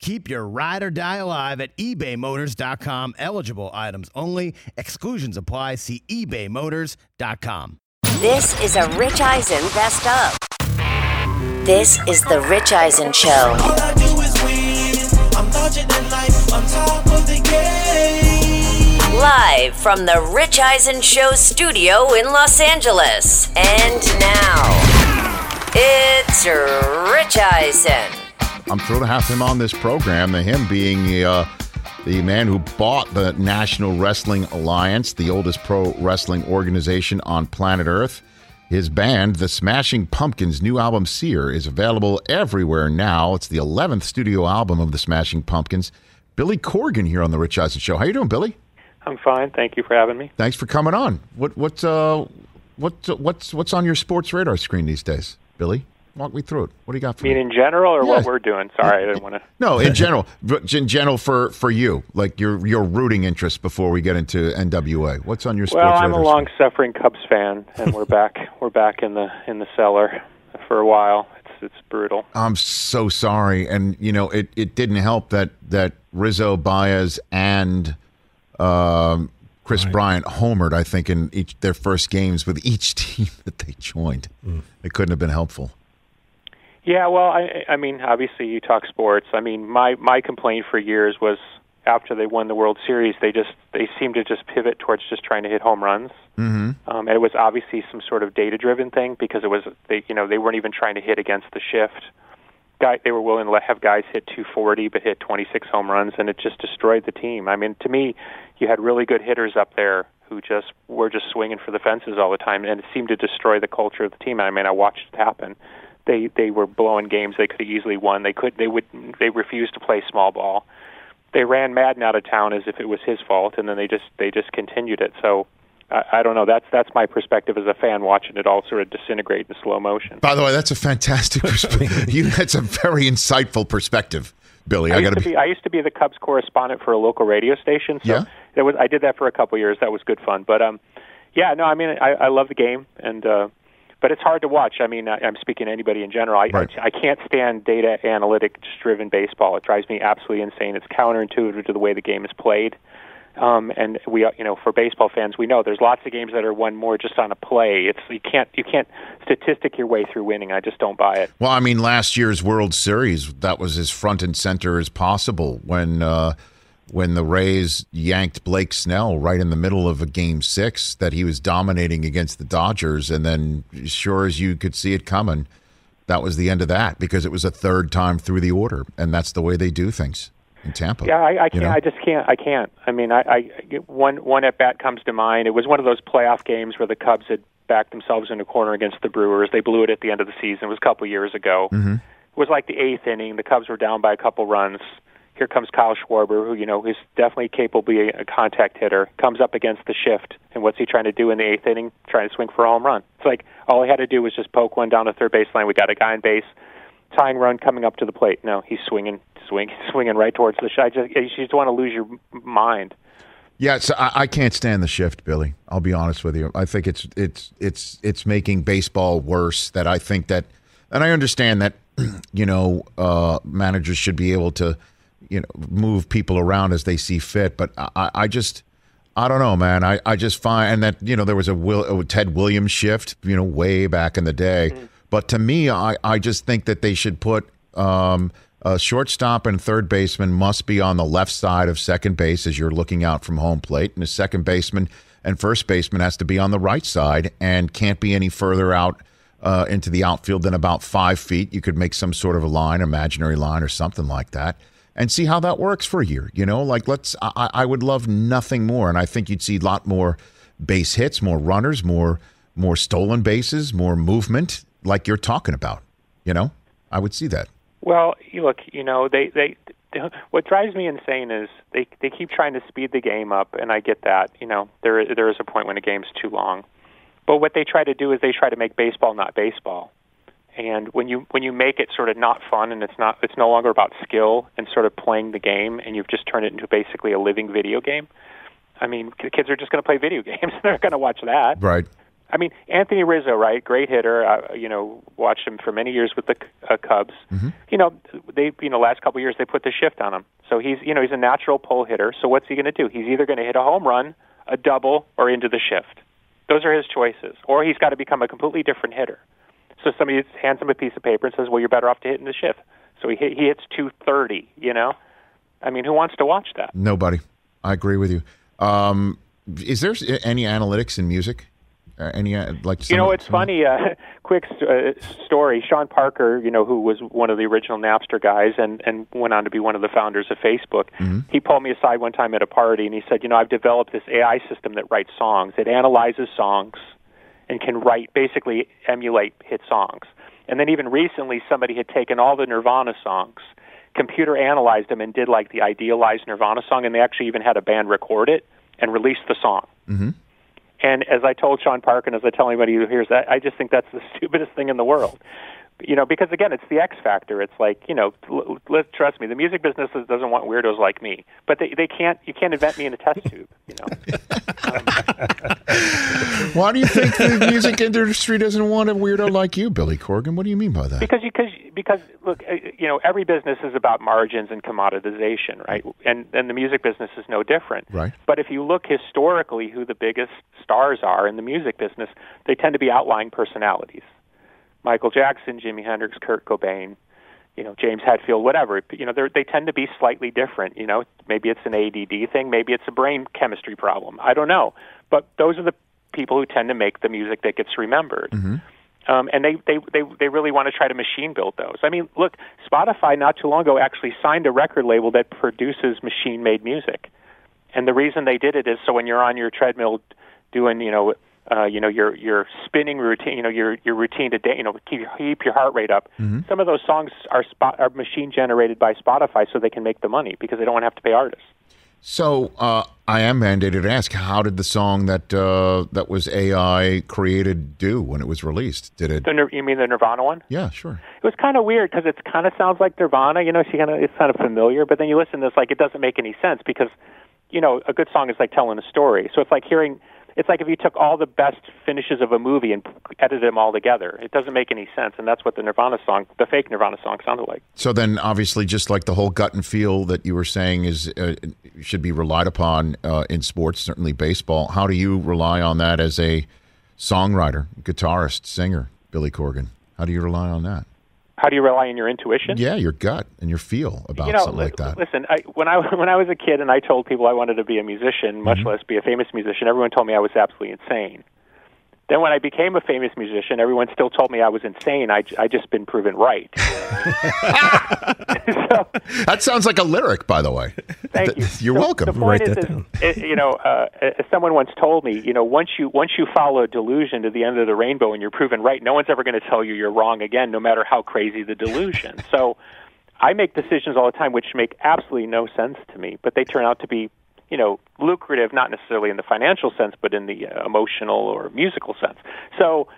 Keep your ride or die alive at ebaymotors.com. Eligible items only. Exclusions apply. See ebaymotors.com. This is a Rich Eisen best of. This is the Rich Eisen Show. All I do is win. I'm larger than life. I'm top of the game. Live from the Rich Eisen Show studio in Los Angeles. And now, it's Rich Eisen. I'm thrilled to have him on this program. The him being uh, the man who bought the National Wrestling Alliance, the oldest pro wrestling organization on planet Earth. His band, the Smashing Pumpkins' new album "CYR," is available everywhere now. It's the 11th studio album of the Smashing Pumpkins. Billy Corgan here on the Rich Eisen Show. How you doing, Billy? I'm fine. Thank you for having me. Thanks for coming on. What what's uh what what's what's on your sports radar screen these days, Billy? Walk me through it. What do you got for I mean, me? in general, or Yeah. what we're doing? Sorry, I didn't want to. No, in general, but in general for for you, like your your rooting interest before we get into NWA. What's on your sports Well, I'm a long-suffering Cubs fan, and we're back. We're back in the in the cellar for a while. It's it's brutal. I'm so sorry, and you know it, it didn't help that that Rizzo, Baez, and um, Kris Bryant homered. I think in each their first games with each team that they joined. It couldn't have been helpful. Yeah, well, I I mean, obviously, you talk sports. I mean, my my complaint for years was after they won the World Series, they just they seemed to just pivot towards just trying to hit home runs. Mm-hmm. Um, and it was obviously some sort of data-driven thing because it was they you know they weren't even trying to hit against the shift. Guy, they were willing to let, have guys hit 240 but hit 26 home runs, and it just destroyed the team. I mean, to me, you had really good hitters up there who just were just swinging for the fences all the time, and it seemed to destroy the culture of the team. I mean, I watched it happen. They they were blowing games they could have easily won. They could they would they refused to play small ball. They ran Maddon out of town as if it was his fault, and then they just they just continued it. So. I, I don't know. That's that's my perspective as a fan watching it all sort of disintegrate in slow motion. By the way, that's a fantastic perspective. you, that's a very insightful perspective, Billy. I, I got used to to be. be I used to be the Cubs correspondent for a local radio station. So Yeah? there was I did that for a couple of years. That was good fun. But um, yeah, no, I mean I, I love the game and uh, but it's hard to watch. I mean I, I'm speaking to anybody in general. I, Right. I I can't stand data analytic driven baseball. It drives me absolutely insane. It's counterintuitive to the way the game is played. Um, and we, you know, for baseball fans, we know there's lots of games that are won more just on a play. It's you can't you can't statistic your way through winning. I just don't buy it. Well, I mean, last year's World Series, that was as front and center as possible when uh, when the Rays yanked Blake Snell right in the middle of a game six that he was dominating against the Dodgers, and then sure as you could see it coming, that was the end of that because it was a third time through the order, and that's the way they do things in Tampa. Yeah, I, I can't. know? I just can't. I can't. I mean, I, I one one at bat comes to mind. It was one of those playoff games where the Cubs had backed themselves in a corner against the Brewers. They blew it at the end of the season. It was a couple years ago. Mm-hmm. It was like the eighth inning. The Cubs were down by a couple runs. Here comes Kyle Schwarber, who you know is definitely capable of being a contact hitter. Comes up against the shift, and what's he trying to do in the eighth inning? Trying to swing for a home run. It's like all he had to do was just poke one down the third baseline. We got a guy in base tying run coming up to the plate. No, he's swinging, swing, swinging right towards the shot. Just, you just want to lose your mind. Yeah, I, I can't stand the shift, Billy. I'll be honest with you. I think it's it's it's it's making baseball worse. That I think that, and I understand that, you know, uh, managers should be able to, you know, move people around as they see fit. But I, I just, I don't know, man. I, I just find and that you know there was a, Will, a Ted Williams shift, you know, way back in the day. But to me, I I just think that they should put. Um, a shortstop and third baseman must be on the left side of second base as you're looking out from home plate, and a second baseman and first baseman has to be on the right side and can't be any further out uh, into the outfield than about five feet. You could make some sort of a line, imaginary line, or something like that, and see how that works for a year. You know, like let's. I, I would love nothing more, and I think you'd see a lot more base hits, more runners, more more stolen bases, more movement, like you're talking about. You know, I would see that. Well, look, you know, they they what drives me insane is they they keep trying to speed the game up, and I get that. You know, there there is a point when a game's too long, but what they try to do is they try to make baseball not baseball. And when you when you make it sort of not fun and it's not it's no longer about skill and sort of playing the game, and you've just turned it into basically a living video game. I mean, kids are just going to play video games. And they're going to watch that. Right. I mean, Anthony Rizzo, right? Great hitter. Uh, you know, watched him for many years with the uh, Cubs. Mm-hmm. You know, they you know last couple of years they put the shift on him. So he's you know he's a natural pull hitter. So what's he going to do? He's either going to hit a home run, a double, or into the shift. Those are his choices. Or he's got to become a completely different hitter. So somebody hands him a piece of paper and says, "Well, you're better off to hit in the shift." So he hit, he hits 230. You know, I mean, who wants to watch that? Nobody. I agree with you. Um, is there any analytics in music? Uh, any uh, like You know, it's some- funny. Uh, quick uh, story. Sean Parker, you know, who was one of the original Napster guys and and went on to be one of the founders of Facebook. He pulled me aside one time at a party and he said, "You know, I've developed this AI system that writes songs. It analyzes songs and can write basically emulate hit songs." And then even recently, somebody had taken all the Nirvana songs, computer analyzed them, and did like the idealized Nirvana song, and they actually even had a band record it and release the song. Mm-hmm. And as I told Sean Park, and as I tell anybody who hears that, I just think that's the stupidest thing in the world. You know, because again, it's the X factor. It's like you know, l- l- trust me, the music business doesn't want weirdos like me. But they they can't. You can't invent me in a test tube. You know. Why do you think the music industry doesn't want a weirdo like you, Billy Corgan? What do you mean by that? because you because because look, uh, you know, every business is about margins and commoditization, right? And and the music business is no different. Right. But if you look historically, who the biggest stars are in the music business, they tend to be outlying personalities. Michael Jackson, Jimi Hendrix, Kurt Cobain, you know, James Hetfield, whatever. You know, they they tend to be slightly different. You know, maybe it's an ADD thing, maybe it's a brain chemistry problem. I don't know, but those are the people who tend to make the music that gets remembered. Um, and they, they, they, they really want to try to machine build those. I mean, look, Spotify not too long ago actually signed a record label that produces machine made music. And the reason they did it is so when you're on your treadmill doing, you know, uh, you know your your spinning routine, you know your your routine to day, you know keep keep your heart rate up. Some of those songs are spot, are machine generated by Spotify, so they can make the money because they don't want to have to pay artists. So uh, I am mandated to ask: How did the song that uh, that was AI created do when it was released? Did it? The, you mean the Nirvana one? Yeah, sure. It was kind of weird because it kind of sounds like Nirvana. You know, she kind of it's kind of familiar, but then you listen to this like it doesn't make any sense because, you know, a good song is like telling a story. So it's like hearing. It's like if you took all the best finishes of a movie and edited them all together. It doesn't make any sense, and that's what the Nirvana song, the fake Nirvana song, sounded like. So then, obviously, just like the whole gut and feel that you were saying is uh, should be relied upon uh, in sports, certainly baseball. How do you rely on that as a songwriter, guitarist, singer, Billy Corgan? How do you rely on that? How do you rely on your intuition? Yeah, your gut and your feel about you know, something li- like that. listen. I, when I when I was a kid and I told people I wanted to be a musician, much Mm-hmm. less be a famous musician, everyone told me I was absolutely insane. Then when I became a famous musician, everyone still told me I was insane. I, I just been proven right. so, That sounds like a lyric, by the way. thank you. You're So welcome. The point Write is, that is down. it, you know, uh, as someone once told me, you know, once you once you follow a delusion to the end of the rainbow and you're proven right, no one's ever going to tell you you're wrong again, no matter how crazy the delusion. so, I make decisions all the time which make absolutely no sense to me, but they turn out to be, you know, lucrative, not necessarily in the financial sense, but in the uh, emotional or musical sense. So.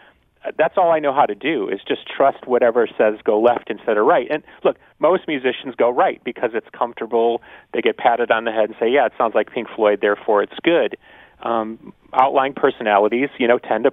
uh, That's all I know how to do is just trust whatever says go left instead of right. And look, most musicians go right because it's comfortable. They get patted on the head and say, "Yeah, it sounds like Pink Floyd, therefore it's good." Um, outlying personalities, you know, tend to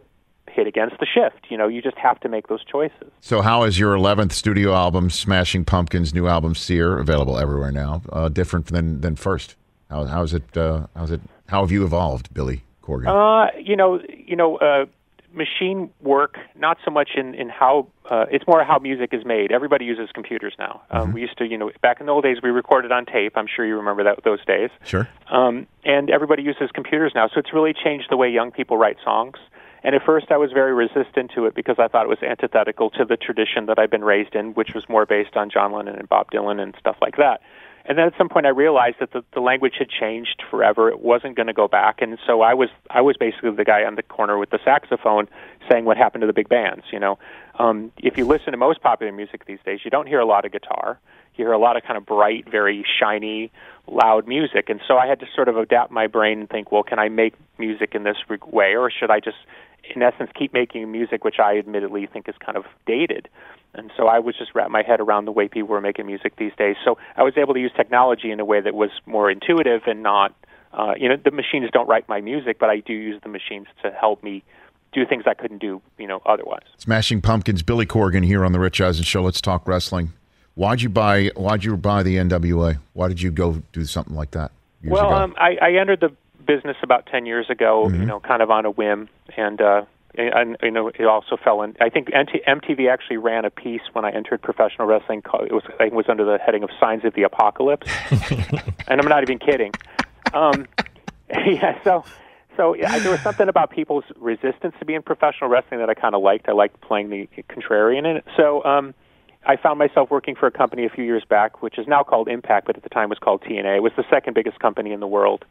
hit against the shift. You know, you just have to make those choices. So, how is your 11th studio album, Smashing Pumpkins' new album, CYR, available everywhere now, uh, different than than first? How, how's it? Uh, how's it? How have you evolved, Billy Corgan? Uh, you know, you know, uh, machine work. Not so much in in how uh, it's more how music is made. Everybody uses computers now. Um, we used to, you know, back in the old days, we recorded on tape. I'm sure you remember that those days. sure. Um, and everybody uses computers now, so it's really changed the way young people write songs. And at first, I was very resistant to it because I thought it was antithetical to the tradition that I've been raised in, which was more based on John Lennon and Bob Dylan and stuff like that. And then at some point, I realized that the, the language had changed forever. It wasn't going to go back, and so I was I was basically the guy on the corner with the saxophone saying what happened to the big bands. You know, um, if you listen to most popular music these days, you don't hear a lot of guitar. You hear a lot of kind of bright, very shiny, loud music. And so I had to sort of adapt my brain and think, well, can I make music in this way, or should I just, in essence, keep making music which I admittedly think is kind of dated? And so I was just wrap my head around the way people were making music these days. So I was able to use technology in a way that was more intuitive and not, uh, you know, the machines don't write my music, but I do use the machines to help me do things I couldn't do, you know, otherwise. Smashing Pumpkins, Billy Corgan here on the Rich Eisen Show. Let's talk wrestling. Why'd you buy? Why'd you buy the NWA? Why did you go do something like that? well, um, I, I entered the business about ten years ago, you know, kind of on a whim, and uh, and you know, it also fell in. I think MTV actually ran a piece when I entered professional wrestling. It was I think it was under the heading of "Signs of the Apocalypse," and I'm not even kidding. Um, yeah, so so yeah, there was something about people's resistance to being in professional wrestling that I kind of liked. I liked playing the contrarian in it. So um, I found myself working for a company a few years back, which is now called Impact, but at the time was called TNA. It was the second biggest company in the world.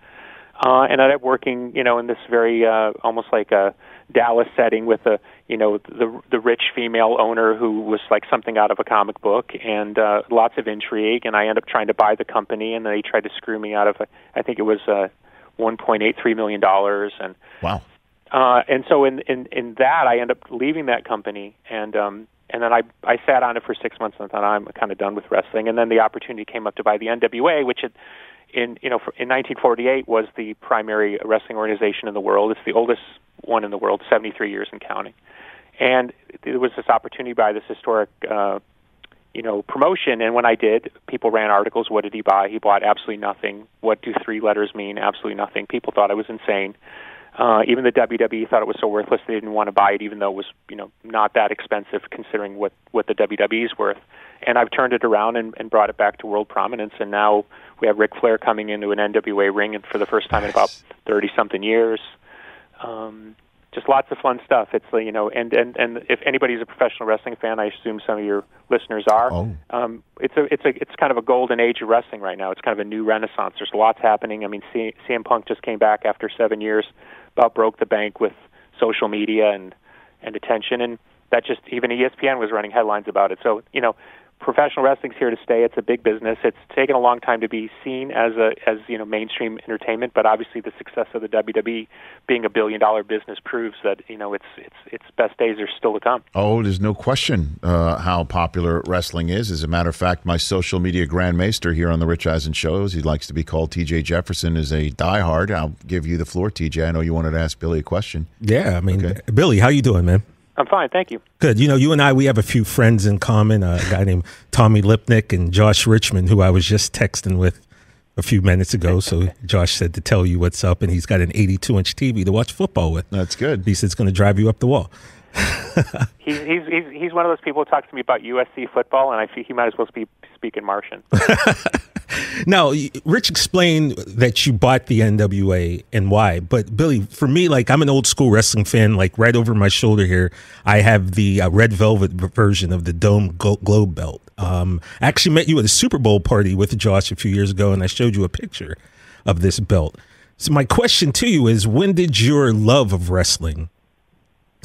Uh, and I ended up working, you know, in this very uh, almost like a Dallas setting with a, you know, the the rich female owner who was like something out of a comic book, and uh, lots of intrigue. And I ended up trying to buy the company, and they tried to screw me out of, I think it was uh, 1.83 million dollars, and wow. uh, and so in, in in that I ended up leaving that company, and um, and then I I sat on it for six months and thought I'm kind of done with wrestling, and then the opportunity came up to buy the NWA, which had in you know in 1948 was the primary wrestling organization in the world. It's the oldest one in the world, 73 years and counting. And there was this opportunity by this historic, uh, you know, promotion. And when I did, people ran articles. What did he buy? He bought absolutely nothing. What do three letters mean? Absolutely nothing. People thought I was insane. Uh, even the WWE thought it was so worthless they didn't want to buy it, even though it was, you know, not that expensive considering what what the WWE's worth. And I've turned it around and, and brought it back to world prominence. And now we have Ric Flair coming into an NWA ring, and for the first time in about thirty something years. Um, just lots of fun stuff. It's you know, and and and if anybody's a professional wrestling fan, I assume some of your listeners are. Oh. Um, it's a it's a it's kind of a golden age of wrestling right now. It's kind of a new renaissance. There's lots happening. I mean, C- CM Punk just came back after seven years, about broke the bank with social media and and attention, and that just even ESPN was running headlines about it. So you know, professional wrestling's here to stay. It's a big business. It's taken a long time to be seen as a as you know mainstream entertainment, but obviously the success of the WWE being a billion dollar business proves that you know its its its best days are still to come. Oh, there's no question uh, how popular wrestling is. As a matter of fact, my social media grandmaster here on the Rich Eisen shows, he likes to be called TJ Jefferson, is a diehard. I'll give you the floor, TJ. I know you wanted to ask Billy a question. Yeah, I mean, Okay. Billy, how you doing, man? I'm fine, thank you. Good. You know, you and I, we have a few friends in common. Uh, a guy named Tommy Lipnick and Josh Richmond, who I was just texting with a few minutes ago. So Josh said to tell you what's up, and he's got an 82 inch TV to watch football with. That's good. He said it's going to drive you up the wall. He's he's he's he's one of those people who talks to me about USC football, and I feel he might as well be speaking Martian. Now, Rich explained that you bought the NWA and why, but Billy, for me, like I'm an old school wrestling fan. Like right over my shoulder here, I have the uh, red velvet version of the Dome Glo- Globe belt. Um, I actually met you at a Super Bowl party with Josh a few years ago, and I showed you a picture of this belt. So my question to you is, when did your love of wrestling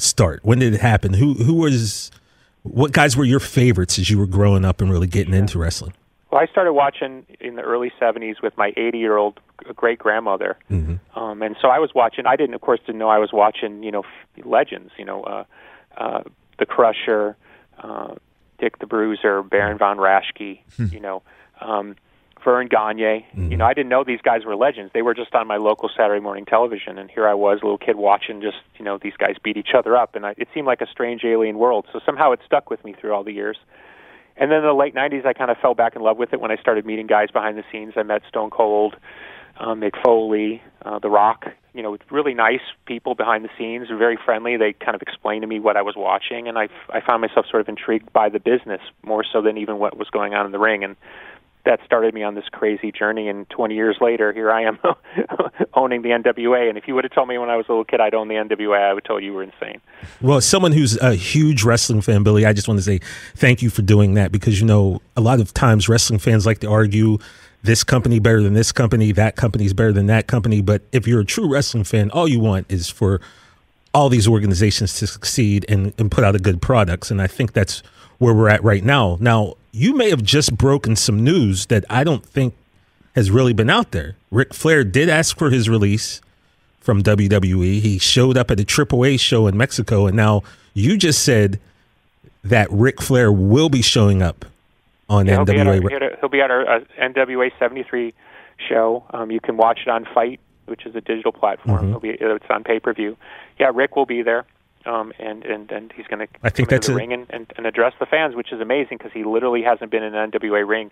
start? When did it happen? Who who was what guys were your favorites as you were growing up and really getting into wrestling? Well, I started watching in the early '70s with my 80-year-old great grandmother, um, and so I was watching. I didn't, of course, didn't know I was watching. You know, f- legends. You know, uh, uh, the Crusher, uh, Dick the Bruiser, Baron von Raschke. you know, um, Verne Gagne. You know, I didn't know these guys were legends. They were just on my local Saturday morning television, and here I was, a little kid, watching just you know these guys beat each other up, and I, it seemed like a strange alien world. So somehow it stuck with me through all the years. And then in the late '90s, I kind of fell back in love with it when I started meeting guys behind the scenes. I met Stone Cold, um, Mick Foley, uh, The Rock. You know, really nice people behind the scenes, very friendly. They kind of explained to me what I was watching, and I, f- I found myself sort of intrigued by the business more so than even what was going on in the ring. And that started me on this crazy journey. And 20 years later, here I am owning the NWA. And if you would have told me when I was a little kid I'd own the NWA, I would have told you you were insane. Well, someone who's a huge wrestling fan, Billy, I just want to say thank you for doing that because you know a lot of times wrestling fans like to argue this company better than this company, that company's better than that company. But if you're a true wrestling fan, all you want is for all these organizations to succeed and, and put out a good products. And I think that's where we're at right now. Now, you may have just broken some news that I don't think has really been out there. Ric Flair did ask for his release from WWE. He showed up at a AAA show in Mexico, and now you just said that Ric Flair will be showing up on Yeah, he'll, be at our, NWA. he'll he'll be at our uh, NWA 73 show. Um, you can watch it on FITE, which is a digital platform. Mm-hmm. Be, it's on pay per view. Yeah, Ric will be there, um, and and and he's going to I think come that's the a- ring and, and, and address the fans, which is amazing because he literally hasn't been in an NWA ring.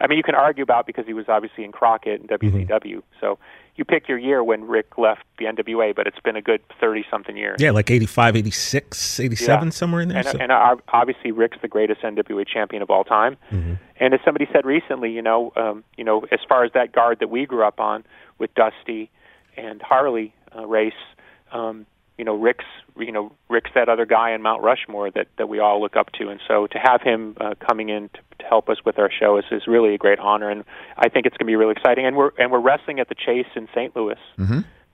I mean, you can argue about because he was obviously in Crockett and WCW. Mm-hmm. So you pick your year when Ric left the NWA, but it's been a good 30 something years. Yeah, like 85, 86, 87, Yeah. somewhere in there. And, so- and uh, obviously, Ric's the greatest NWA champion of all time. Mm-hmm. And as somebody said recently, you know, um, you know, as far as that guard that we grew up on with Dusty and Harley uh, race, um, you know, Ric's, you know, Ric's that other guy in Mount Rushmore that that we all look up to. And so to have him uh, coming in to, to help us with our show is, is really a great honor. And I think it's going to be really exciting. And we're and we're wrestling at the Chase in St. Louis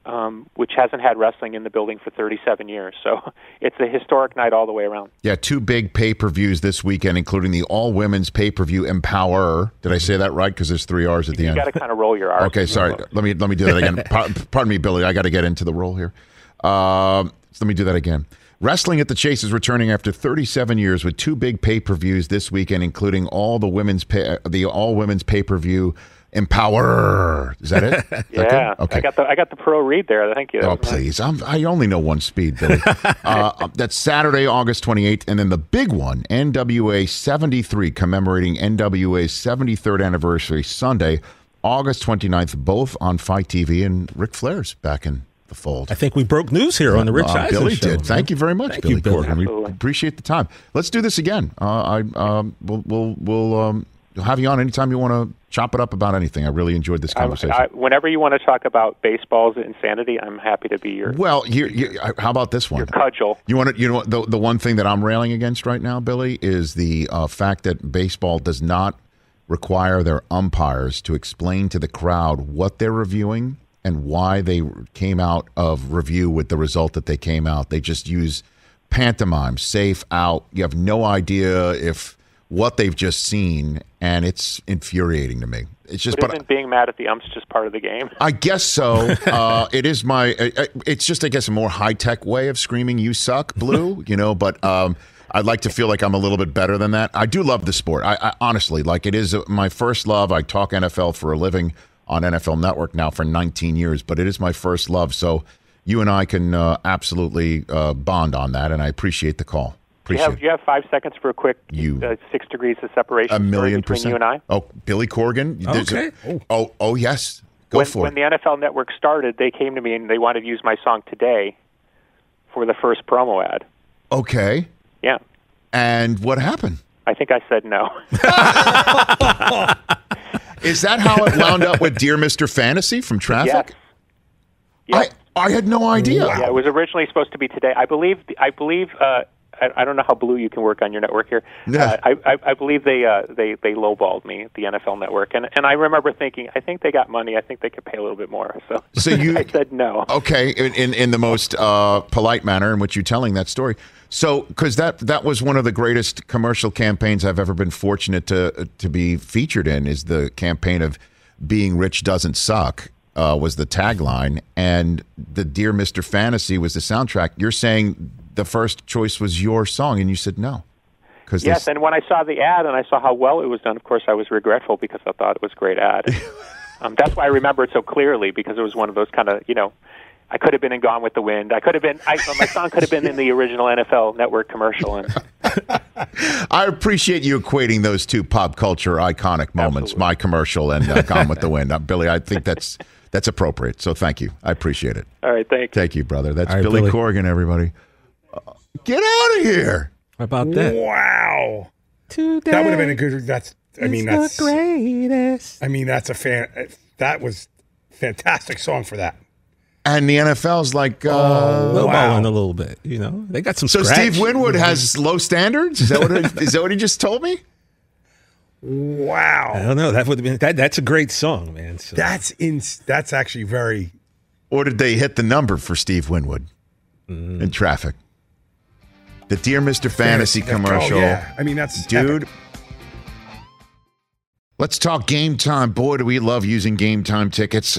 um, which hasn't had wrestling in the building for 37 years. So it's a historic night all the way around. Yeah, two big pay per views this weekend, including the all women's pay per view EmPowerrr. Did I say that right? Because there's three R's at the end. You got to kind of roll your R's. Okay, sorry. Let me let me do that again. Pardon me, Billy. I got to get into the role here. Um, so let me do that again. Wrestling at the Chase is returning after 37 years with two big pay-per-views this weekend, including all the women's pay, uh, the all women's pay-per-view EmPowerrr. Is that it? Is that? Yeah, Okay. I got the I got the pro read there. Thank you. That Oh, please. I'm, I only know one speed, Billy. Uh, uh, that's Saturday, August 28th. And then the big one, NWA 73, commemorating NWA's 73rd anniversary, Sunday, August 29th, both on FITE TV. And Ric Flair's back in the fold. I think we broke news here on the Rich Uh, Eisen Billy show. did. Thank you very much, Thank Billy, you, Billy. Corgan. We appreciate the time. Let's do this again. Uh, I um, we'll we'll we'll um, have you on anytime you want to chop it up about anything. I really enjoyed this conversation. I, whenever you want to talk about baseball's insanity, I'm happy to be your well, you, you, how about this one? your cudgel. You want to, you know, what, the the one thing that I'm railing against right now, Billy, is the uh, fact that baseball does not require their umpires to explain to the crowd what they're reviewing and why they came out of review with the result that they came out. They just use pantomime, safe out. You have no idea if what they've just seen, and it's infuriating to me. It's just, But but being mad at the umps just part of the game? I guess so. Uh, it is my. It's just, I guess, a more high tech way of screaming "You suck, Blue." you know, but um, I'd like to feel like I'm a little bit better than that. I do love the sport. I, I honestly like it is my first love. I talk NFL for a living on NFL Network now for 19 years, but it is my first love. So you and I can uh, absolutely uh, bond on that, and I appreciate the call. Do you Appreciate have, do you have five seconds for a quick You- uh, six degrees of separation a story million between percent. you and I? Oh, Billy Corgan. There's a- Okay. oh, oh, yes. Go when, for when it. When the NFL Network started, they came to me and they wanted to use my song today for the first promo ad. okay. Yeah, And what happened? I think I said no. Is that how it wound up with Dear Mr. Fantasy from yes. Traffic? Yes. I, I had no idea. Yeah, it was originally supposed to be today. I believe. I believe. Uh, I, I don't know how blue you can work on your network here. Yeah. Uh, I, I, I believe they uh, they they lowballed me, the NFL Network, and and I remember thinking, I think they got money. I think they could pay a little bit more. So, So you- I said no. Okay, in, in, in the most uh, polite manner in which you're telling that story. So, because that that was one of the greatest commercial campaigns I've ever been fortunate to to be featured in is the campaign of "Being Rich Doesn't Suck" uh, was the tagline, and the "Dear Mr. Fantasy" was the soundtrack. You're saying the first choice was your song, and you said no because Yes, and when I saw the ad and I saw how well it was done, of course I was regretful because I thought it was a great ad. um, that's why I remember it so clearly because it was one of those kind of you know. I could have been in Gone with the Wind. I could have been. I, my song could have been in the original NFL Network commercial. And I appreciate you equating those two pop culture iconic moments, Absolutely. my commercial and uh, Gone with the Wind. Uh, Billy, I think that's that's appropriate. So thank you. I appreciate it. all right, thank you. Thank you, brother. That's All right, Billy, Billy. Corgan, everybody. Get out of here. How about that? Wow. Today That would have been a good. That's. I mean, that's. the greatest. I mean, that's a fan. That was fantastic song for that. And the NFL's like, uh, Lowballing wow. a little bit, you know. They got some. so scratch. Steve Winwood has low standards. Is that what? It, is that what he just told me? Wow. I don't know. That would have been that. That's a great song, man. So, That's in. That's actually very. Or did they hit the number for Steve Winwood in traffic? The Dear Mr. Fantasy oh, commercial. Oh, yeah. I mean, that's dude. Epic. Let's talk game time. Boy, do we love using game time tickets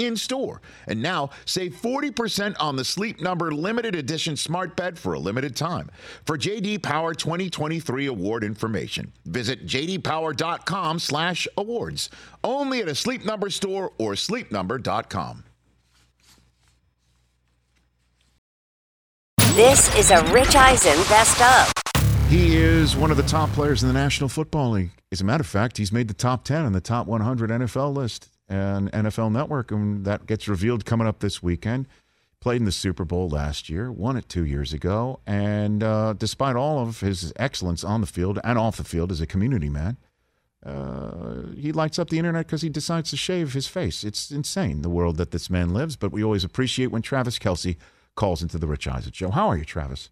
in store. And now save 40% on the Sleep Number limited edition smart bed for a limited time. For JD Power 2023 award information, visit jdpower.com/awards. Only at a Sleep Number store or sleepnumber.com. This is a Rich Eisen best of. He is one of the top players in the National Football League. As a matter of fact, he's made the top 10 on the top 100 NFL list and NFL Network, and that gets revealed coming up this weekend. Played in the Super Bowl last year, won it two years ago, and uh, despite all of his excellence on the field and off the field as a community man, uh, he lights up the internet because he decides to shave his face. It's insane the world that this man lives, but we always appreciate when Travis Kelce calls into the Rich Eisen show. How are you, Travis?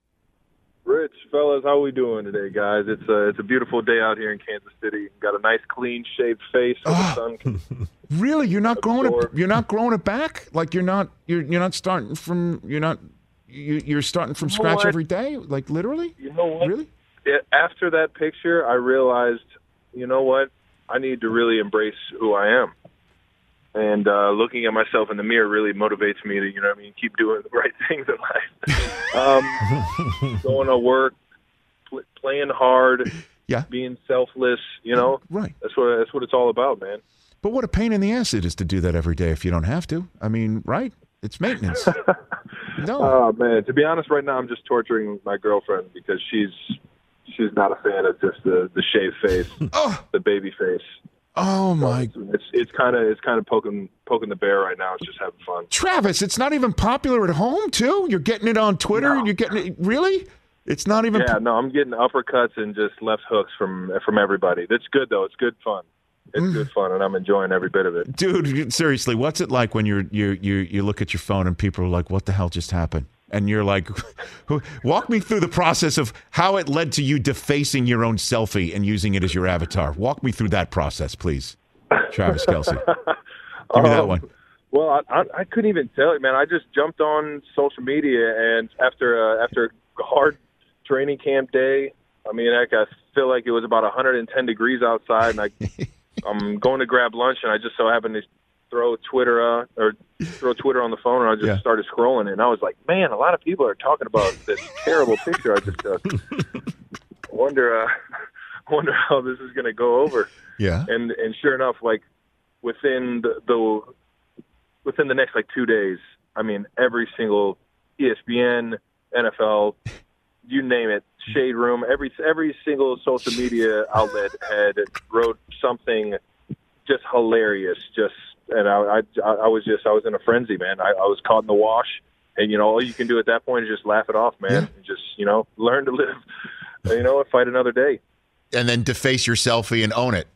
Rich, fellas, how we doing today, guys? It's a it's a beautiful day out here in Kansas City. Got a nice, clean shaved face. So the ah. sun can Really, you're not growing it. You're not growing it back. Like you're not. You're you're not starting from. You're not. You, you're starting from You know scratch what? every day. Like literally. You know what? Really? it, after that picture, I realized, you know what? I need to really embrace who I am. And uh, looking at myself in the mirror really motivates me to, you know what I mean, keep doing the right things in life. um, going to work, pl- playing hard, Yeah. being selfless, you know? Right. That's what that's what it's all about, man. But what a pain in the ass it is to do that every day if you don't have to. I mean, right? It's maintenance. no. Oh man, to be honest, right now I'm just torturing my girlfriend because she's she's not a fan of just the the shaved face, oh, the baby face. Oh my. It's it's kind of it's kind of poking poking the bear right now. It's just having fun. Travis, it's not even popular at home too. You're getting it on Twitter. No. You're getting it. Really? It's not even. Yeah, no, I'm getting uppercuts and just left hooks from from everybody. That's good though. It's good fun. It's Mm. good fun, and I'm enjoying every bit of it. Dude, seriously, what's it like when you're you you you look at your phone and people are like, "What the hell just happened?" And you're like, "Walk me through the process of how it led to you defacing your own selfie and using it as your avatar. Walk me through that process, please." Travis Kelce, give me that Um, one. Well, I, I, I couldn't even tell you, man. I just jumped on social media, and after uh, after a hard training camp day, I mean, I feel like it was about 110 degrees outside, and I I'm going to grab lunch, and I just so happened to throw Twitter uh, or throw Twitter on the phone, and I just Yeah. started scrolling, and I was like, man, a lot of people are talking about this terrible picture I just took. I wonder, uh, wonder how this is going to go over Yeah. and and sure enough, like within the, the within the next like two days, I mean, every single ESPN, NFL, you name it, Shade Room, every every single social media outlet had wrote something just hilarious. Just and I I, I was just I was in a frenzy, man. I, I was caught in the wash, and you know all you can do at that point is just laugh it off, man. Yeah. And just you know learn to live, you know, and fight another day. And then deface your selfie and own it.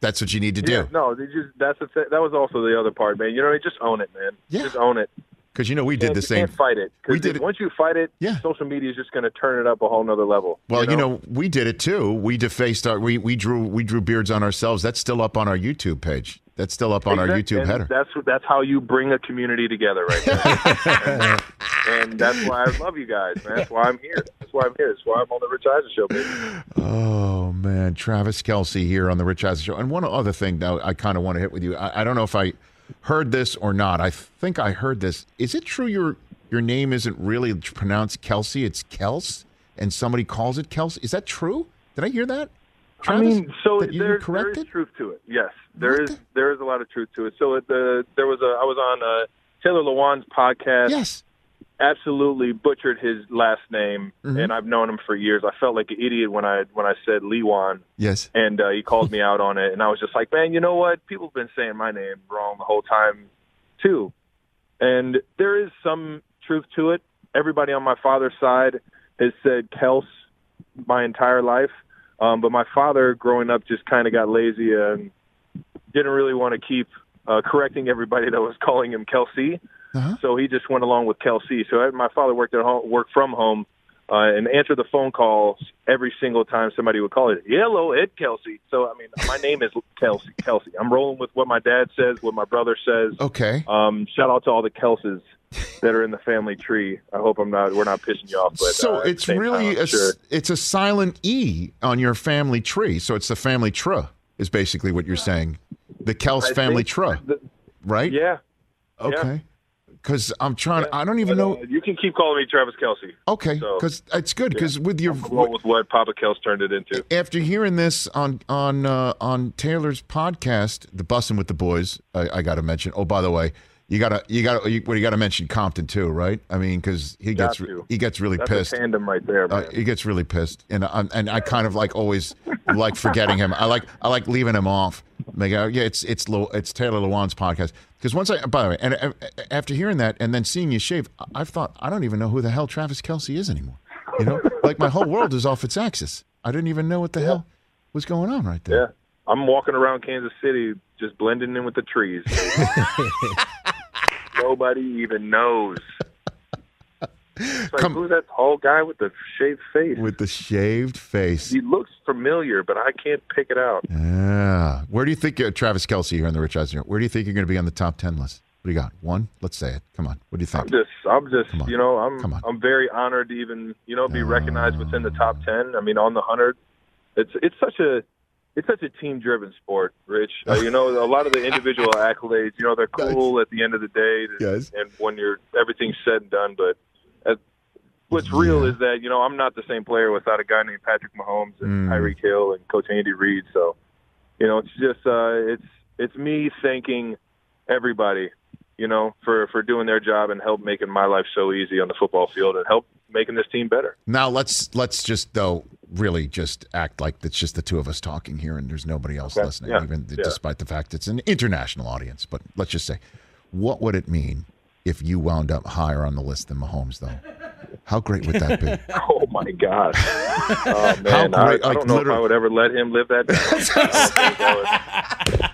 That's what you need to do. Yeah, no, just that's the th- that was also the other part, man. You know, just own it, man. Yeah. Just own it. Because you know we did the you same. can't fight it. We did it- Once you fight it, Yeah. social media is just going to turn it up a whole nother level. Well, you know, we did it too. We defaced our we we drew we drew beards on ourselves. That's still up on our YouTube page. That's still up on our YouTube and header. That's that's how you bring a community together, right there. and, and that's why I love you guys, man. That's why I'm here. That's why I'm here. That's why I'm on the Rich Eisen show, baby. Oh man, Travis Kelce here on the Rich Eisen Show. And one other thing, now I kind of want to hit with you. I, I don't know if I heard this or not. I think I heard this. Is it true your your name isn't really pronounced Kelsey? It's Kels, and somebody calls it Kelsey. Is that true? Did I hear that? Travis, I mean, so there, there is truth to it. Yes, there What is the- there is a lot of truth to it. So the there was a I was on uh, Taylor Lewan's podcast. Yes. Absolutely butchered his last name, Mm-hmm. and I've known him for years. I felt like an idiot when I when I said Lewan, Yes. and uh, he called me out on it, and I was just like, man, you know what? People have been saying my name wrong the whole time, too, and there is some truth to it. Everybody on my father's side has said Kels my entire life, um, but my father, growing up, just kind of got lazy and didn't really want to keep uh, correcting everybody that was calling him Kelsey. Uh-huh. So he just went along with Kelsey. So I- my father worked at home, worked from home, uh, and answered the phone calls every single time somebody would call it. Hello, Ed Kelsey. So I mean, my name is Kelsey. Kelsey. I'm rolling with what my dad says, what my brother says. Okay. Um, shout out to all the Kelses that are in the family tree. I hope I'm not. We're not pissing you off. But so uh, it's really time, a, sure. it's a silent E on your family tree. So it's the family tree is basically what you're saying. The Kels I family tree, right? Yeah. Okay. Because I'm trying. I don't But, even know. uh, you can keep calling me Travis Kelce. Okay, so- because it's good. Because with your Roll with what Papa Kels turned it into. after hearing this on on uh, on Taylor's podcast, the Bussin' with the Boys, I, I got to mention. Oh, by the way, you gotta you gotta you, well, you gotta mention Compton too, right? I mean, because he Got gets he gets really That's pissed. a tandem right there. Uh, he gets really pissed, and I, and I kind of like always like forgetting him. I like I like leaving him off. Like, uh, yeah, it's it's it's Taylor Lewan's podcast. Because once I, by the way, and uh, after hearing that, and then seeing you shave, I- I've thought I don't even know who the hell Travis Kelce is anymore. You know, like my whole world is off its axis. I didn't even know what the hell was going on right there. yeah. I'm walking around Kansas City just blending in with the trees. Nobody even knows. It's like, Come- who's that tall guy with the shaved face? With the shaved face. he looks familiar, but I can't pick it out. Yeah. Where do you think uh, Travis Kelce here on the Rich Eisen? Where do you think you're going to be on the top ten list? What do you got? One? Let's say it. Come on. What do you think? I'm just, I'm just, you know, I'm, Come on. I'm very honored to even, you know, be recognized within the top ten. I mean, on the hundred, it's, it's such a, it's such a team-driven sport, Rich. Uh, you know, a lot of the individual accolades, you know, they're cool at the end of the day, Yes. and when you're everything's said and done. But uh, what's real Yeah. is that you know I'm not the same player without a guy named Patrick Mahomes and Mm. Tyreek Hill and Coach Andy Reid. So, you know, it's just uh, it's it's me thanking everybody, you know, for for doing their job and help making my life so easy on the football field and help making this team better. Now let's let's just though really just act like it's just the two of us talking here and there's nobody else Okay. listening, Yeah. even Yeah. despite the fact it's an international audience. But let's just say, what would it mean if you wound up higher on the list than Mahomes, though? How great would that be? Oh my gosh! Oh man, How I, great- I like, don't know if I would ever let him live that down. I,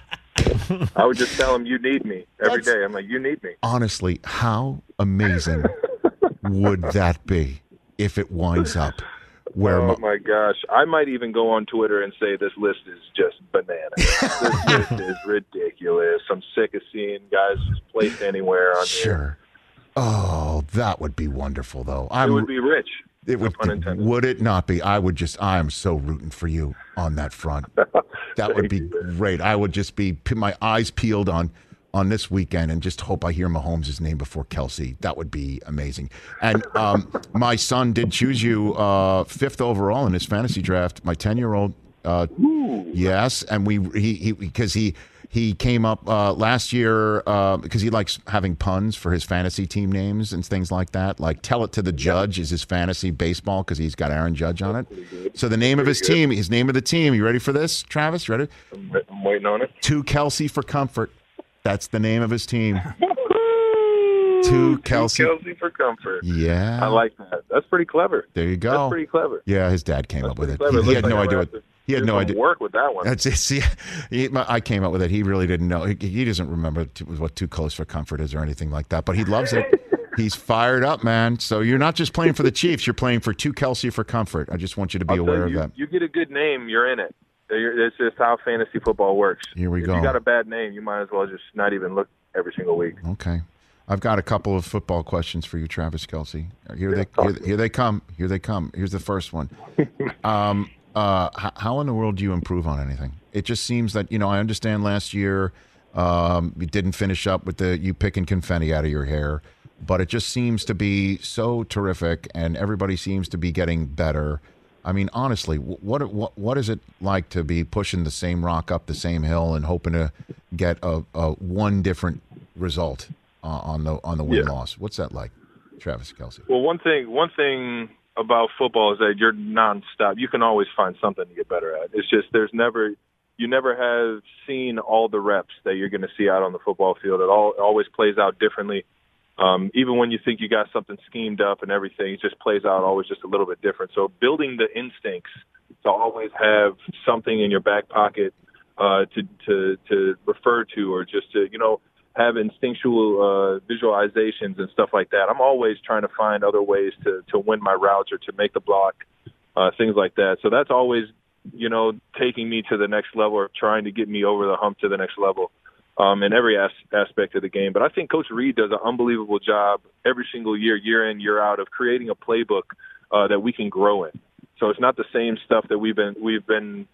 I, would. Just tell him, "You need me every day." I'm like, "You need me." Honestly, how amazing would that be if it winds up where Oh my gosh! I might even go on Twitter and say this list is just bananas. this list is ridiculous. I'm sick of seeing guys just placed anywhere on here. sure. Oh, that would be wonderful, though. I'm, would be rich. It would, would it not be? I would just. I am so rooting for you on that front. That would be you, great. I would just be my eyes peeled on on this weekend and just hope I hear Mahomes' name before Kelce. That would be amazing. And um, my son did choose you uh, fifth overall in his fantasy draft. My ten year old. Uh, yes, and we he he because he. He came up uh, last year uh, because he likes having puns for his fantasy team names and things like that. Like "Tell It to the Judge" is his fantasy baseball because he's got Aaron Judge on it. So the name of his team, his name of the team. You ready for this, Travis? Ready? I'm, I'm waiting on it. To Kelsey for comfort. That's the name of his team. To Kelsey. Kelsey for comfort. Yeah. I like that. That's pretty clever. There you go. That's pretty clever. Yeah, his dad came That's up with it. clever. He, he had no like idea I'm what. gonna have to He had no idea. Work with that one. That's it. See, he, my- I came up with it. He really didn't know. He, he doesn't remember what too close for comfort is or anything like that. But he loves it. He's fired up, man. So you're not just playing for the Chiefs; you're playing for two Kelsey for comfort. I just want you to be I'll aware of that. You get a good name, you're in it. It's just how fantasy football works. Here we if go. you got a bad name, you might as well just not even look every single week. Okay. I've got a couple of football questions for you, Travis Kelce. Here Yeah, they here, here they come. Here they come. Here's the first one. um, uh, h- how in the world do you improve on anything? It just seems that you know. I understand last year um, you didn't finish up with the you picking confetti out of your hair, but it just seems to be so terrific, and everybody seems to be getting better. I mean, honestly, what what what is it like to be pushing the same rock up the same hill and hoping to get a, a one different result uh, on the on the win Yeah. loss? What's that like, Travis Kelce? Well, one thing one thing about football is that you're nonstop. You can always find something to get better at. It's just there's never you never have seen all the reps that you're going to see out on the football field. It all it always plays out differently. Um, even when you think you got something schemed up and everything, it just plays out always just a little bit different. So building the instincts to always have something in your back pocket uh, to to to refer to, or just to you know have instinctual uh, visualizations and stuff like that. I'm always trying to find other ways to to win my routes or to make the block, uh, things like that. So that's always you know taking me to the next level or trying to get me over the hump to the next level um, in every as- aspect of the game. But I think Coach Reid does an unbelievable job every single year, year in, year out, of creating a playbook uh, that we can grow in. So it's not the same stuff that we've been we've been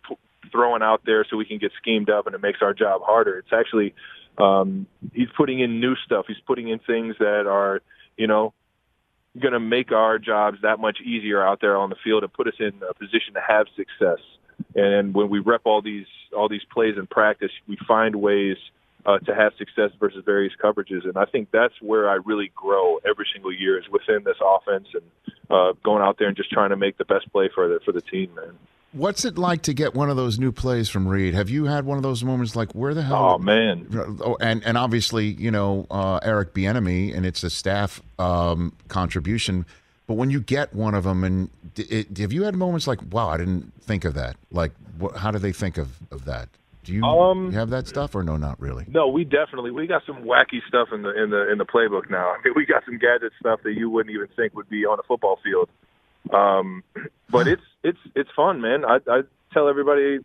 throwing out there so we can get schemed up and it makes our job harder. It's actually um, he's putting in new stuff. He's putting in things that are you know going to make our jobs that much easier out there on the field and put us in a position to have success. And when we rep all these all these plays in practice, we find ways uh, to have success versus various coverages. And I think that's where I really grow every single year is within this offense and uh, going out there and just trying to make the best play for the for the team, man. What's it like to get one of those new plays from Reid? Have you had one of those moments like where the hell? Oh man, Oh, and and obviously you know uh, Eric Bieniemy, and it's a staff um, contribution. But when you get one of them, and it, have you had moments like, wow, I didn't think of that. Like, what, how do they think of, of that? Do you Um, have that stuff or no? Not really. No, we definitely we got some wacky stuff in the in the in the playbook now. I mean, we got some gadget stuff that you wouldn't even think would be on a football field. Um, but it's it's it's fun, man. I, I tell everybody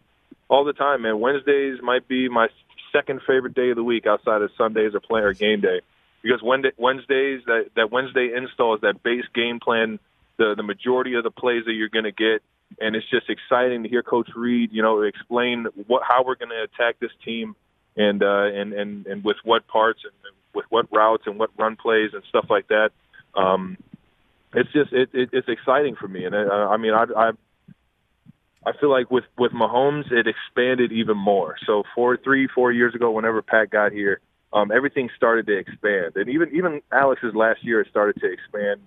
all the time, man. Wednesdays might be my second favorite day of the week outside of Sundays or play or game day, because Wednesday, Wednesdays that that Wednesday install is that base game plan, the the majority of the plays that you're going to get, and it's just exciting to hear Coach Reid, you know, explain what how we're going to attack this team, and uh, and and and with what parts and with what routes and what run plays and stuff like that. Um, it's just it, it it's exciting for me, and uh, I mean I I I feel like with with Mahomes it expanded even more. So four three four years ago, whenever Pat got here, um, everything started to expand, and even even Alex's last year it started to expand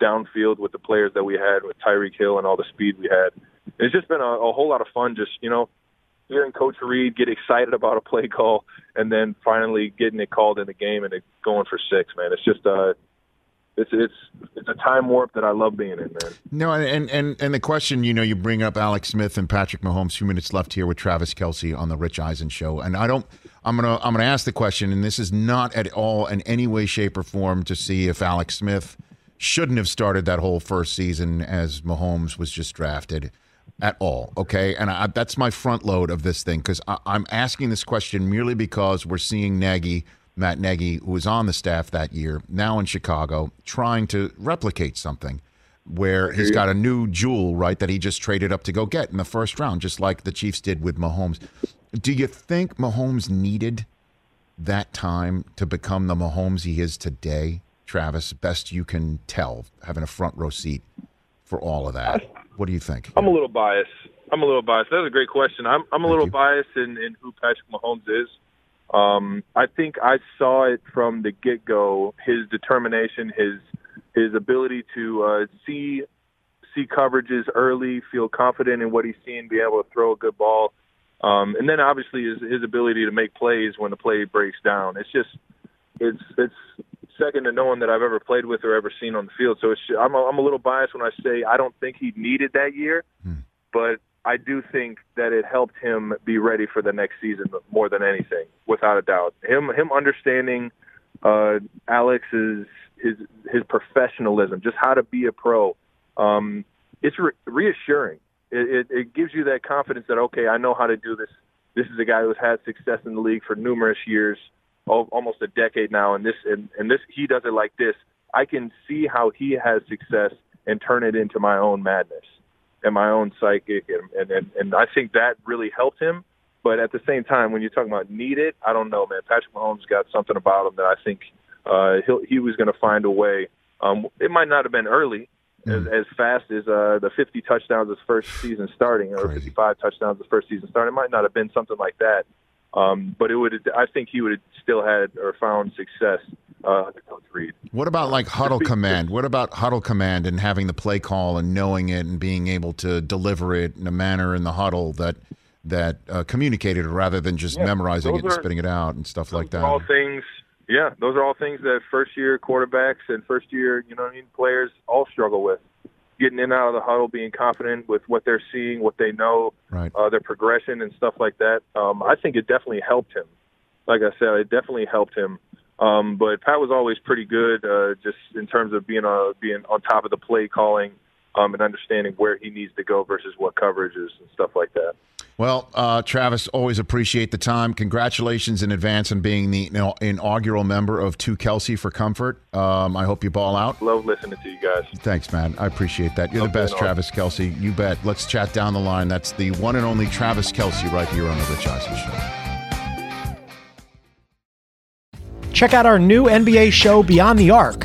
downfield with the players that we had with Tyreek Hill and all the speed we had. It's just been a, a whole lot of fun. Just you know, hearing Coach Reid get excited about a play call, and then finally getting it called in the game and it going for six. Man, it's just uh, it's it's it's a time warp that I love being in, man. No, and and and the question, you know, you bring up Alex Smith and Patrick Mahomes. Few minutes left here with Travis Kelce on the Rich Eisen show, and I don't. I'm gonna I'm gonna ask the question, and this is not at all in any way, shape, or form to see if Alex Smith shouldn't have started that whole first season as Mahomes was just drafted at all. Okay, and I, that's my front load of this thing because I'm asking this question merely because we're seeing Nagy. Matt Nagy, who was on the staff that year, now in Chicago, trying to replicate something where he's got a new jewel, right, that he just traded up to go get in the first round, just like the Chiefs did with Mahomes. Do you think Mahomes needed that time to become the Mahomes he is today, Travis? Best you can tell, having a front row seat for all of that. What do you think? I'm a little biased. I'm a little biased. That's a great question. I'm I'm a Thank little you. biased in, in who Patrick Mahomes is. Um, I think I saw it from the get go. His determination, his his ability to uh, see see coverages early, feel confident in what he's seeing, be able to throw a good ball, um, and then obviously his his ability to make plays when the play breaks down. It's just it's it's second to no one that I've ever played with or ever seen on the field. So it's, I'm a, I'm a little biased when I say I don't think he needed that year, but I do think that it helped him be ready for the next season more than anything, without a doubt. Him him understanding uh, Alex's his his professionalism, just how to be a pro. Um, it's re- reassuring. It, it, it gives you that confidence that okay, I know how to do this. This is a guy who's had success in the league for numerous years, al- almost a decade now, and this and, and this he does it like this. I can see how he has success and turn it into my own madness and my own psychic, and and and I think that really helped him. But at the same time, when you're talking about need it, I don't know, man. Patrick Mahomes got something about him that I think uh, he'll, he was going to find a way. Um, it might not have been early, as, as fast as uh, the 50 touchdowns his first season starting, or 55 touchdowns his first season starting. It might not have been something like that, um, but it would. I think he would have still had or found success uh, under Coach Reid. What about like huddle command? What about huddle command and having the play call and knowing it and being able to deliver it in a manner in the huddle that that uh, communicated rather than just Yeah, memorizing it and are- spitting it out and stuff like that? all things yeah those are all things that first year quarterbacks and first year you know what i mean players all struggle with getting in and out of the huddle being confident with what they're seeing what they know Right. uh, their progression and stuff like that. Um, i think it definitely helped him. Like i said it definitely helped him. Um, but pat was always pretty good uh, just in terms of being uh, being on top of the play calling um, and understanding where he needs to go versus what coverages and stuff like that Well, uh, Travis, always appreciate the time. Congratulations in advance on being the you know, inaugural member of Two Kelsey for Comfort. Um, I hope you ball out. love listening to you guys Thanks, man. I appreciate that. You're the best, no. Travis Kelce. You bet. Let's chat down the line. That's the one and only Travis Kelce right here on the Rich Eisen Show. Check out our new NBA show, Beyond the Arc,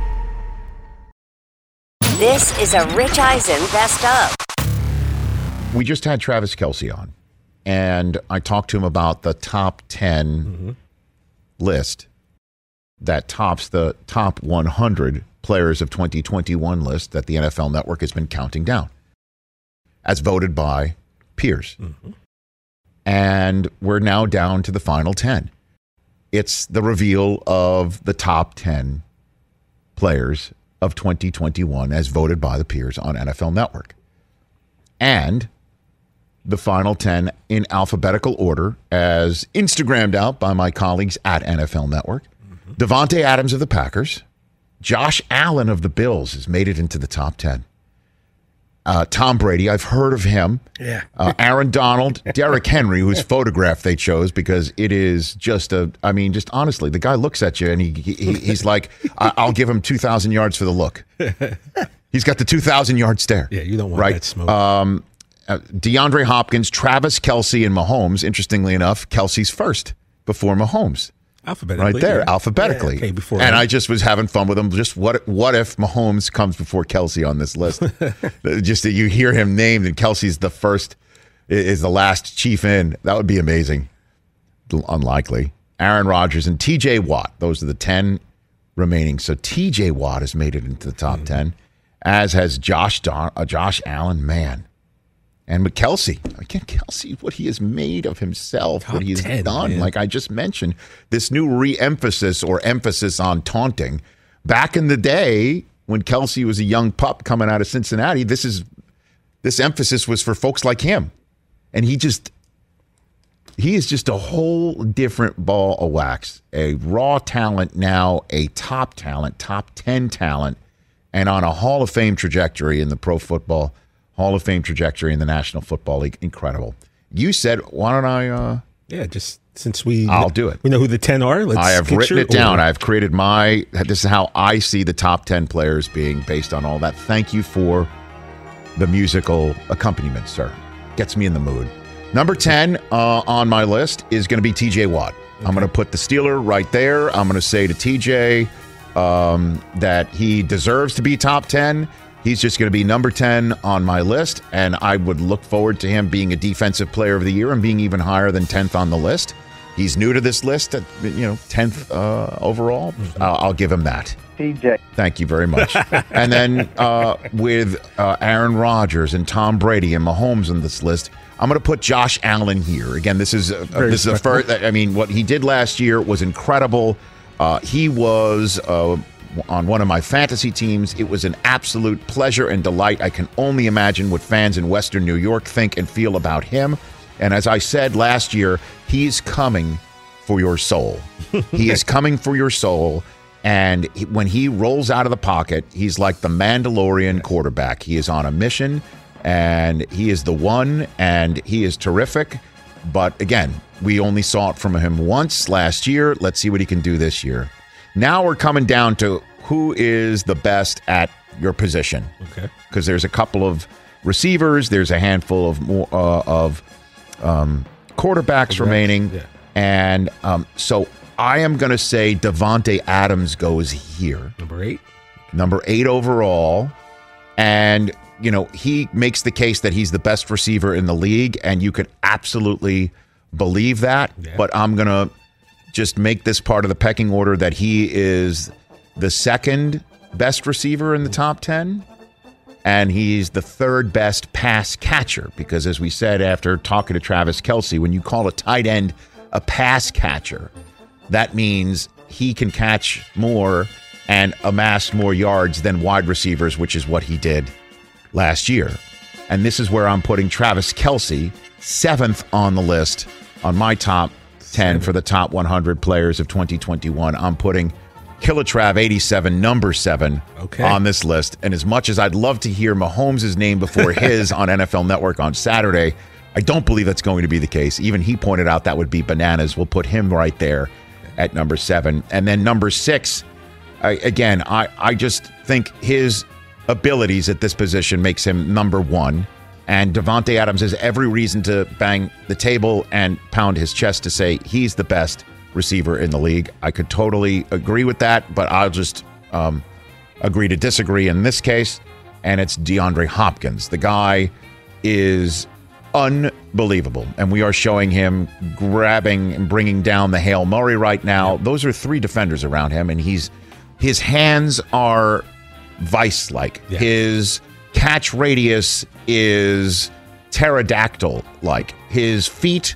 This is a Rich Eisen best of. We just had Travis Kelce on, and I talked to him about the top 10 mm-hmm. list that tops the top 100 players of 2021 list that the NFL network has been counting down as voted by peers. Mm-hmm. And we're now down to the final 10. It's the reveal of the top 10 players of 2021 as voted by the peers on NFL Network. And the final 10 in alphabetical order as Instagrammed out by my colleagues at NFL Network. Mm-hmm. Davante Adams of the Packers, Josh Allen of the Bills has made it into the top 10. Uh, Tom Brady, I've heard of him. Yeah. Uh, Aaron Donald, Derrick Henry, whose photograph they chose because it is just a. I mean, just honestly, the guy looks at you and he, he he's like, I, "I'll give him two thousand yards for the look." He's got the two thousand yard stare. Yeah, you don't want right? that smoke. Um, uh, DeAndre Hopkins, Travis Kelce, and Mahomes. Interestingly enough, Kelce's first before Mahomes. Alphabetically. Right there, yeah. alphabetically. Yeah, okay, before and. I just was having fun with him. Just what what if Mahomes comes before Kelce on this list? just that you hear him named and Kelce's the first, is the last chief in. That would be amazing. Unlikely. Aaron Rodgers and T.J. Watt. Those are the ten remaining. So T.J. Watt has made it into the top ten, as has Josh Don, uh, Josh Allen. Man. And with Kelce, again, Kelce, what he has made of himself, what Top he has 10, done. man. Like I just mentioned, this new re-emphasis or emphasis on taunting. Back in the day, when Kelce was a young pup coming out of Cincinnati, this is this emphasis was for folks like him. And he just he is just a whole different ball of wax. A raw talent now, a top talent, top 10 talent, and on a Hall of Fame trajectory in the pro football, Hall of Fame trajectory in the National Football League. Incredible. You said, why don't I uh Yeah, just since we I'll do it. We know who the ten are. Let's I have get written it down. I've created my. This is how I see the top ten players being based on all that. Thank you for the musical accompaniment, sir. Gets me in the mood. Number 10 uh, on my list is going to be TJ Watt. I'm going to put the Steeler right there. I'm going to say to TJ um, that he deserves to be top 10. He's just going to be number 10 on my list. And I would look forward to him being a defensive player of the year and being even higher than 10th on the list. He's new to this list at, you know, 10th uh, overall. I'll, I'll give him that. TJ. Thank you very much. and then uh, with uh, Aaron Rodgers and Tom Brady and Mahomes on this list, I'm going to put Josh Allen here. Again, this is uh, Very this is a first. I mean, what he did last year was incredible. Uh, he was uh, on one of my fantasy teams. It was an absolute pleasure and delight. I can only imagine what fans in Western New York think and feel about him. And as I said last year, he's coming for your soul. he is coming for your soul. And he- when he rolls out of the pocket, he's like the Mandalorian quarterback. He is on a mission and he is the one and he is terrific. But again, we only saw it from him once last year. Let's see what he can do this year. Now we're coming down to who is the best at your position. Okay. Because there's a couple of receivers, there's a handful of more uh, of um, quarterbacks remaining, yeah. and um, so I am going to say Davante Adams goes here, Number eight. number eight overall, and you know he makes the case that he's the best receiver in the league, and you could absolutely believe that. But I'm going to just make this part of the pecking order that he is the second best receiver in the top ten and he's the third best pass catcher because, as we said after talking to Travis Kelce, when you call a tight end a pass catcher, that means he can catch more and amass more yards than wide receivers, which is what he did last year. And this is where I'm putting Travis Kelce seventh on the list on my top 10 for the top 100 players of 2021. I'm putting Killatrav 87, number seven, Okay. on this list. And as much as I'd love to hear Mahomes' name before his on NFL Network on Saturday, I don't believe that's going to be the case. Even he pointed out that would be bananas. We'll put him right there at number seven. And then number six, I, again, I, I just think his abilities at this position makes him number one. And Davante Adams has every reason to bang the table and pound his chest to say he's the best receiver in the league. I could totally agree with that, but I'll just um, agree to disagree in this case. And it's DeAndre Hopkins. The guy is unbelievable. And we are showing him grabbing and bringing down the Hail Murray right now. Those are three defenders around him, and he's his hands are vice like. Yeah. His catch radius is pterodactyl like. His feet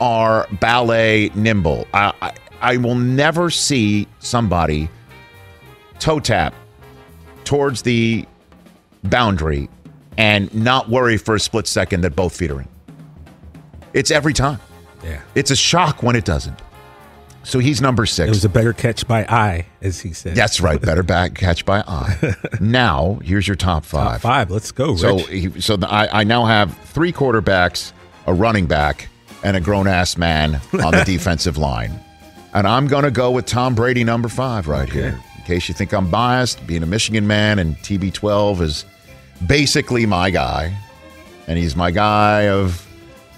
are ballet nimble. I, I, I will never see somebody toe tap towards the boundary and not worry for a split second that both feet are in. It's every time. Yeah. It's a shock when it doesn't. So he's number six. It was a better catch by eye, as he said. That's right. Better back catch by eye. now here's your top five. Top five. Let's go, So, he, so the, I, I now have three quarterbacks, a running back, and a grown ass man on the defensive line, and I'm going to go with Tom Brady, number five, right here. In case you think I'm biased, being a Michigan man, and TB12 is basically my guy, and he's my guy of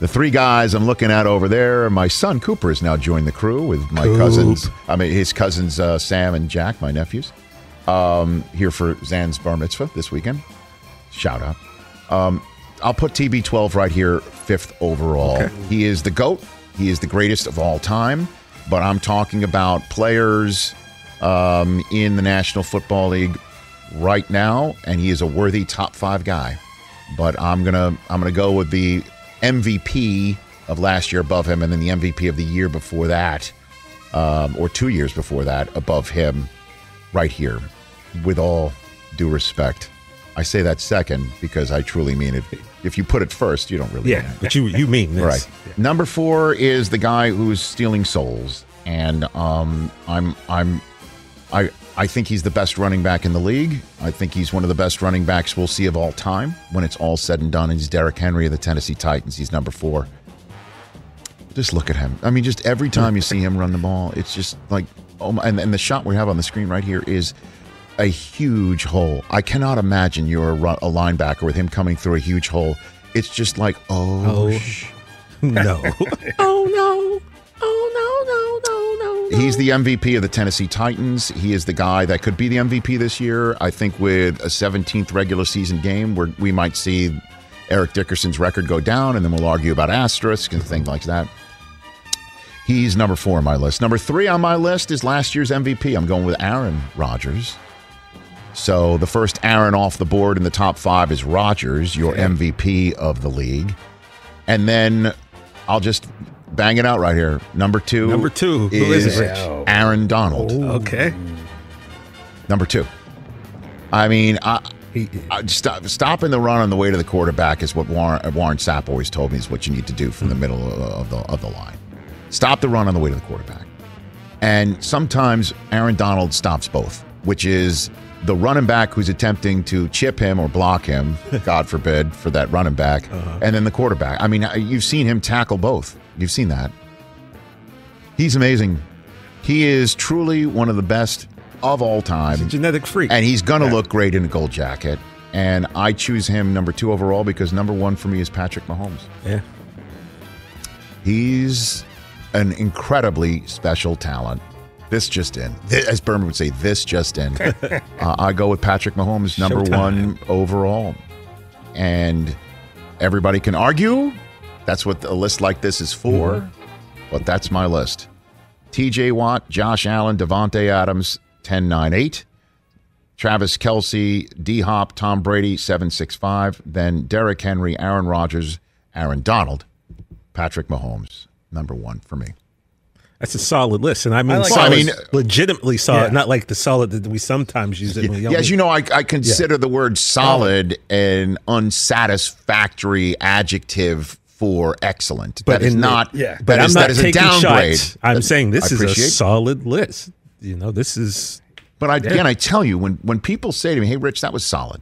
the three guys I'm looking at over there. My son Cooper has now joined the crew with my Coop. cousins. I mean, his cousins uh, Sam and Jack, my nephews, um, here for Zan's bar mitzvah this weekend. Shout out. Um, I'll put TB12 right here, fifth overall. Okay. He is the GOAT. He is the greatest of all time. But I'm talking about players um, in the National Football League right now, and he is a worthy top five guy. But I'm gonna I'm gonna go with the MVP of last year above him, and then the MVP of the year before that, um, or two years before that above him, right here. With all due respect, I say that second because I truly mean it. If you put it first, you don't really. mean yeah, it. but you you mean this. Right. Number four is the guy who's stealing souls, and um, I'm I'm I I think he's the best running back in the league. I think he's one of the best running backs we'll see of all time when it's all said and done. He's Derrick Henry of the Tennessee Titans. He's number four. Just look at him. I mean, just every time you see him run the ball, it's just like oh my, and, and the shot we have on the screen right here is a huge hole. I cannot imagine you're a, ru- a linebacker with him coming through a huge hole. It's just like, oh, Oh. sh- No. oh no. Oh no, no, no, no. He's the MVP of the Tennessee Titans. He is the guy that could be the MVP this year. I think with a 17th regular season game where we might see Eric Dickerson's record go down, and then we'll argue about asterisks and things like that. He's number four on my list. Number three on my list is last year's MVP. I'm going with Aaron Rodgers. So the first Aaron off the board in the top five is Rodgers, your MVP of the league. And then I'll just bang it out right here. Number two. Number two. Who is it, Aaron Donald. Okay. Number two. I mean, I, I, stop, stopping the run on the way to the quarterback is what Warren, uh, Warren Sapp always told me is what you need to do from the hmm. middle of the, of the line. Stop the run on the way to the quarterback. And sometimes Aaron Donald stops both, which is the running back who's attempting to chip him or block him, God forbid, for that running back, uh-huh. and then the quarterback. I mean, you've seen him tackle both. You've seen that. He's amazing. He is truly one of the best of all time. genetic freak. And he's going to look great in a gold jacket. And I choose him number two overall because number one for me is Patrick Mahomes. Yeah. He's an incredibly special talent. This just in. Th- As Berman would say, this just in. uh, I go with Patrick Mahomes, number Showtime. one overall. And everybody can argue. That's what a list like this is for. Mm-hmm. But that's my list. TJ Watt, Josh Allen, Davante Adams, 10 9 8. Travis Kelce, D Hop, Tom Brady, 765. Then Derrick Henry, Aaron Rodgers, Aaron Donald, Patrick Mahomes, number one for me. That's a solid list, and I mean, I like solid. I mean- legitimately solid, Yeah. not like the solid that we sometimes use it. when we Yeah, as you know, I, I consider Yeah. the word solid an unsatisfactory adjective for excellent. but that is in the- not. yeah. that But is- I'm that not is a downgrade. shots. I'm That- saying this I is a solid list. You know, this is. But I, Yeah. again, I tell you, when when people say to me, "Hey, Rich, that was solid,"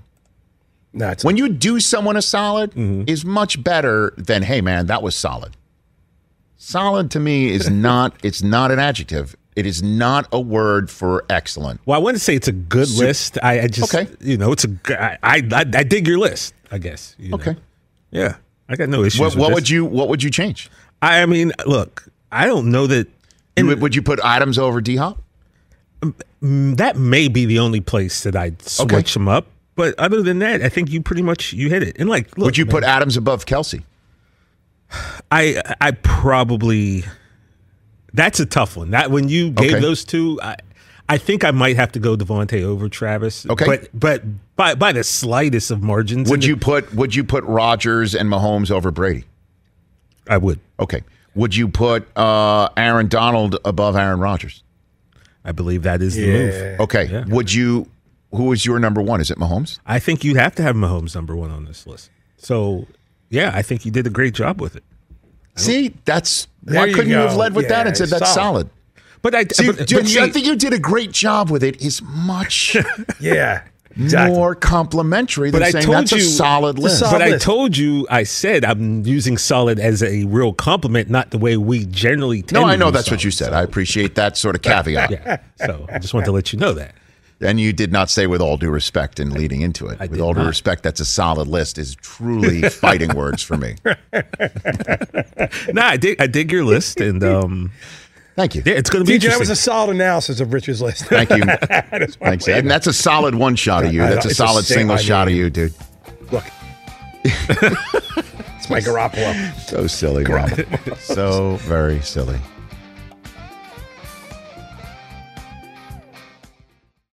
That's when you do someone a solid Mm-hmm. is much better than, "Hey, man, that was solid." Solid to me is not. It's not an adjective. It is not a word for excellent. Well, I wouldn't say it's a good list. I, I just, Okay. you know, it's a. I, I, I dig your list. I guess. you know. Okay. Yeah, I got no issues. What, what would you What would you change? I mean, look, I don't know that. You would, would you put Adams over D Hop? Mm, That may be the only place that I'd switch Okay. them up. But other than that, I think you pretty much you hit it. And like, look, would you man, put Adams above Kelce? I I probably that's a tough one. That when you gave Okay. those two, I I think I might have to go Davante over Travis. Okay. but but by by the slightest of margins, Would And you put Would you put Rodgers and Mahomes over Brady? I would. Okay. Would you put uh, Aaron Donald above Aaron Rodgers? I believe that is the move. Okay. Yeah. Would you? Who is your number one? Is it Mahomes? I think you'd have to have Mahomes number one on this list. So yeah, I think you did a great job with it. See, that's There why you couldn't you have led with that and said that's solid? solid. But I, See, but, dude, but I think you did a great job with it. Is much yeah. Exactly. more complimentary than But I saying told that's you a solid a list. solid- But I told you, I said I'm using solid as a real compliment, not the way we generally. Tend no, I know use that's what you said. I appreciate that sort of caveat. Yeah. So I just wanted to let you know that. And you did not say with all due respect in leading into it. I with all due not. respect, that's a solid list is truly fighting words for me. nah, I dig, I dig your list, and um, Thank you. yeah, it's going to be TJ, that was a solid analysis of Rich's list. Thank you. That's Thanks. way. And that's a solid one shot of you. That's a it's a solid sing- single I shot of you, dude. Look. it's my Garoppolo. So silly, man. so very silly.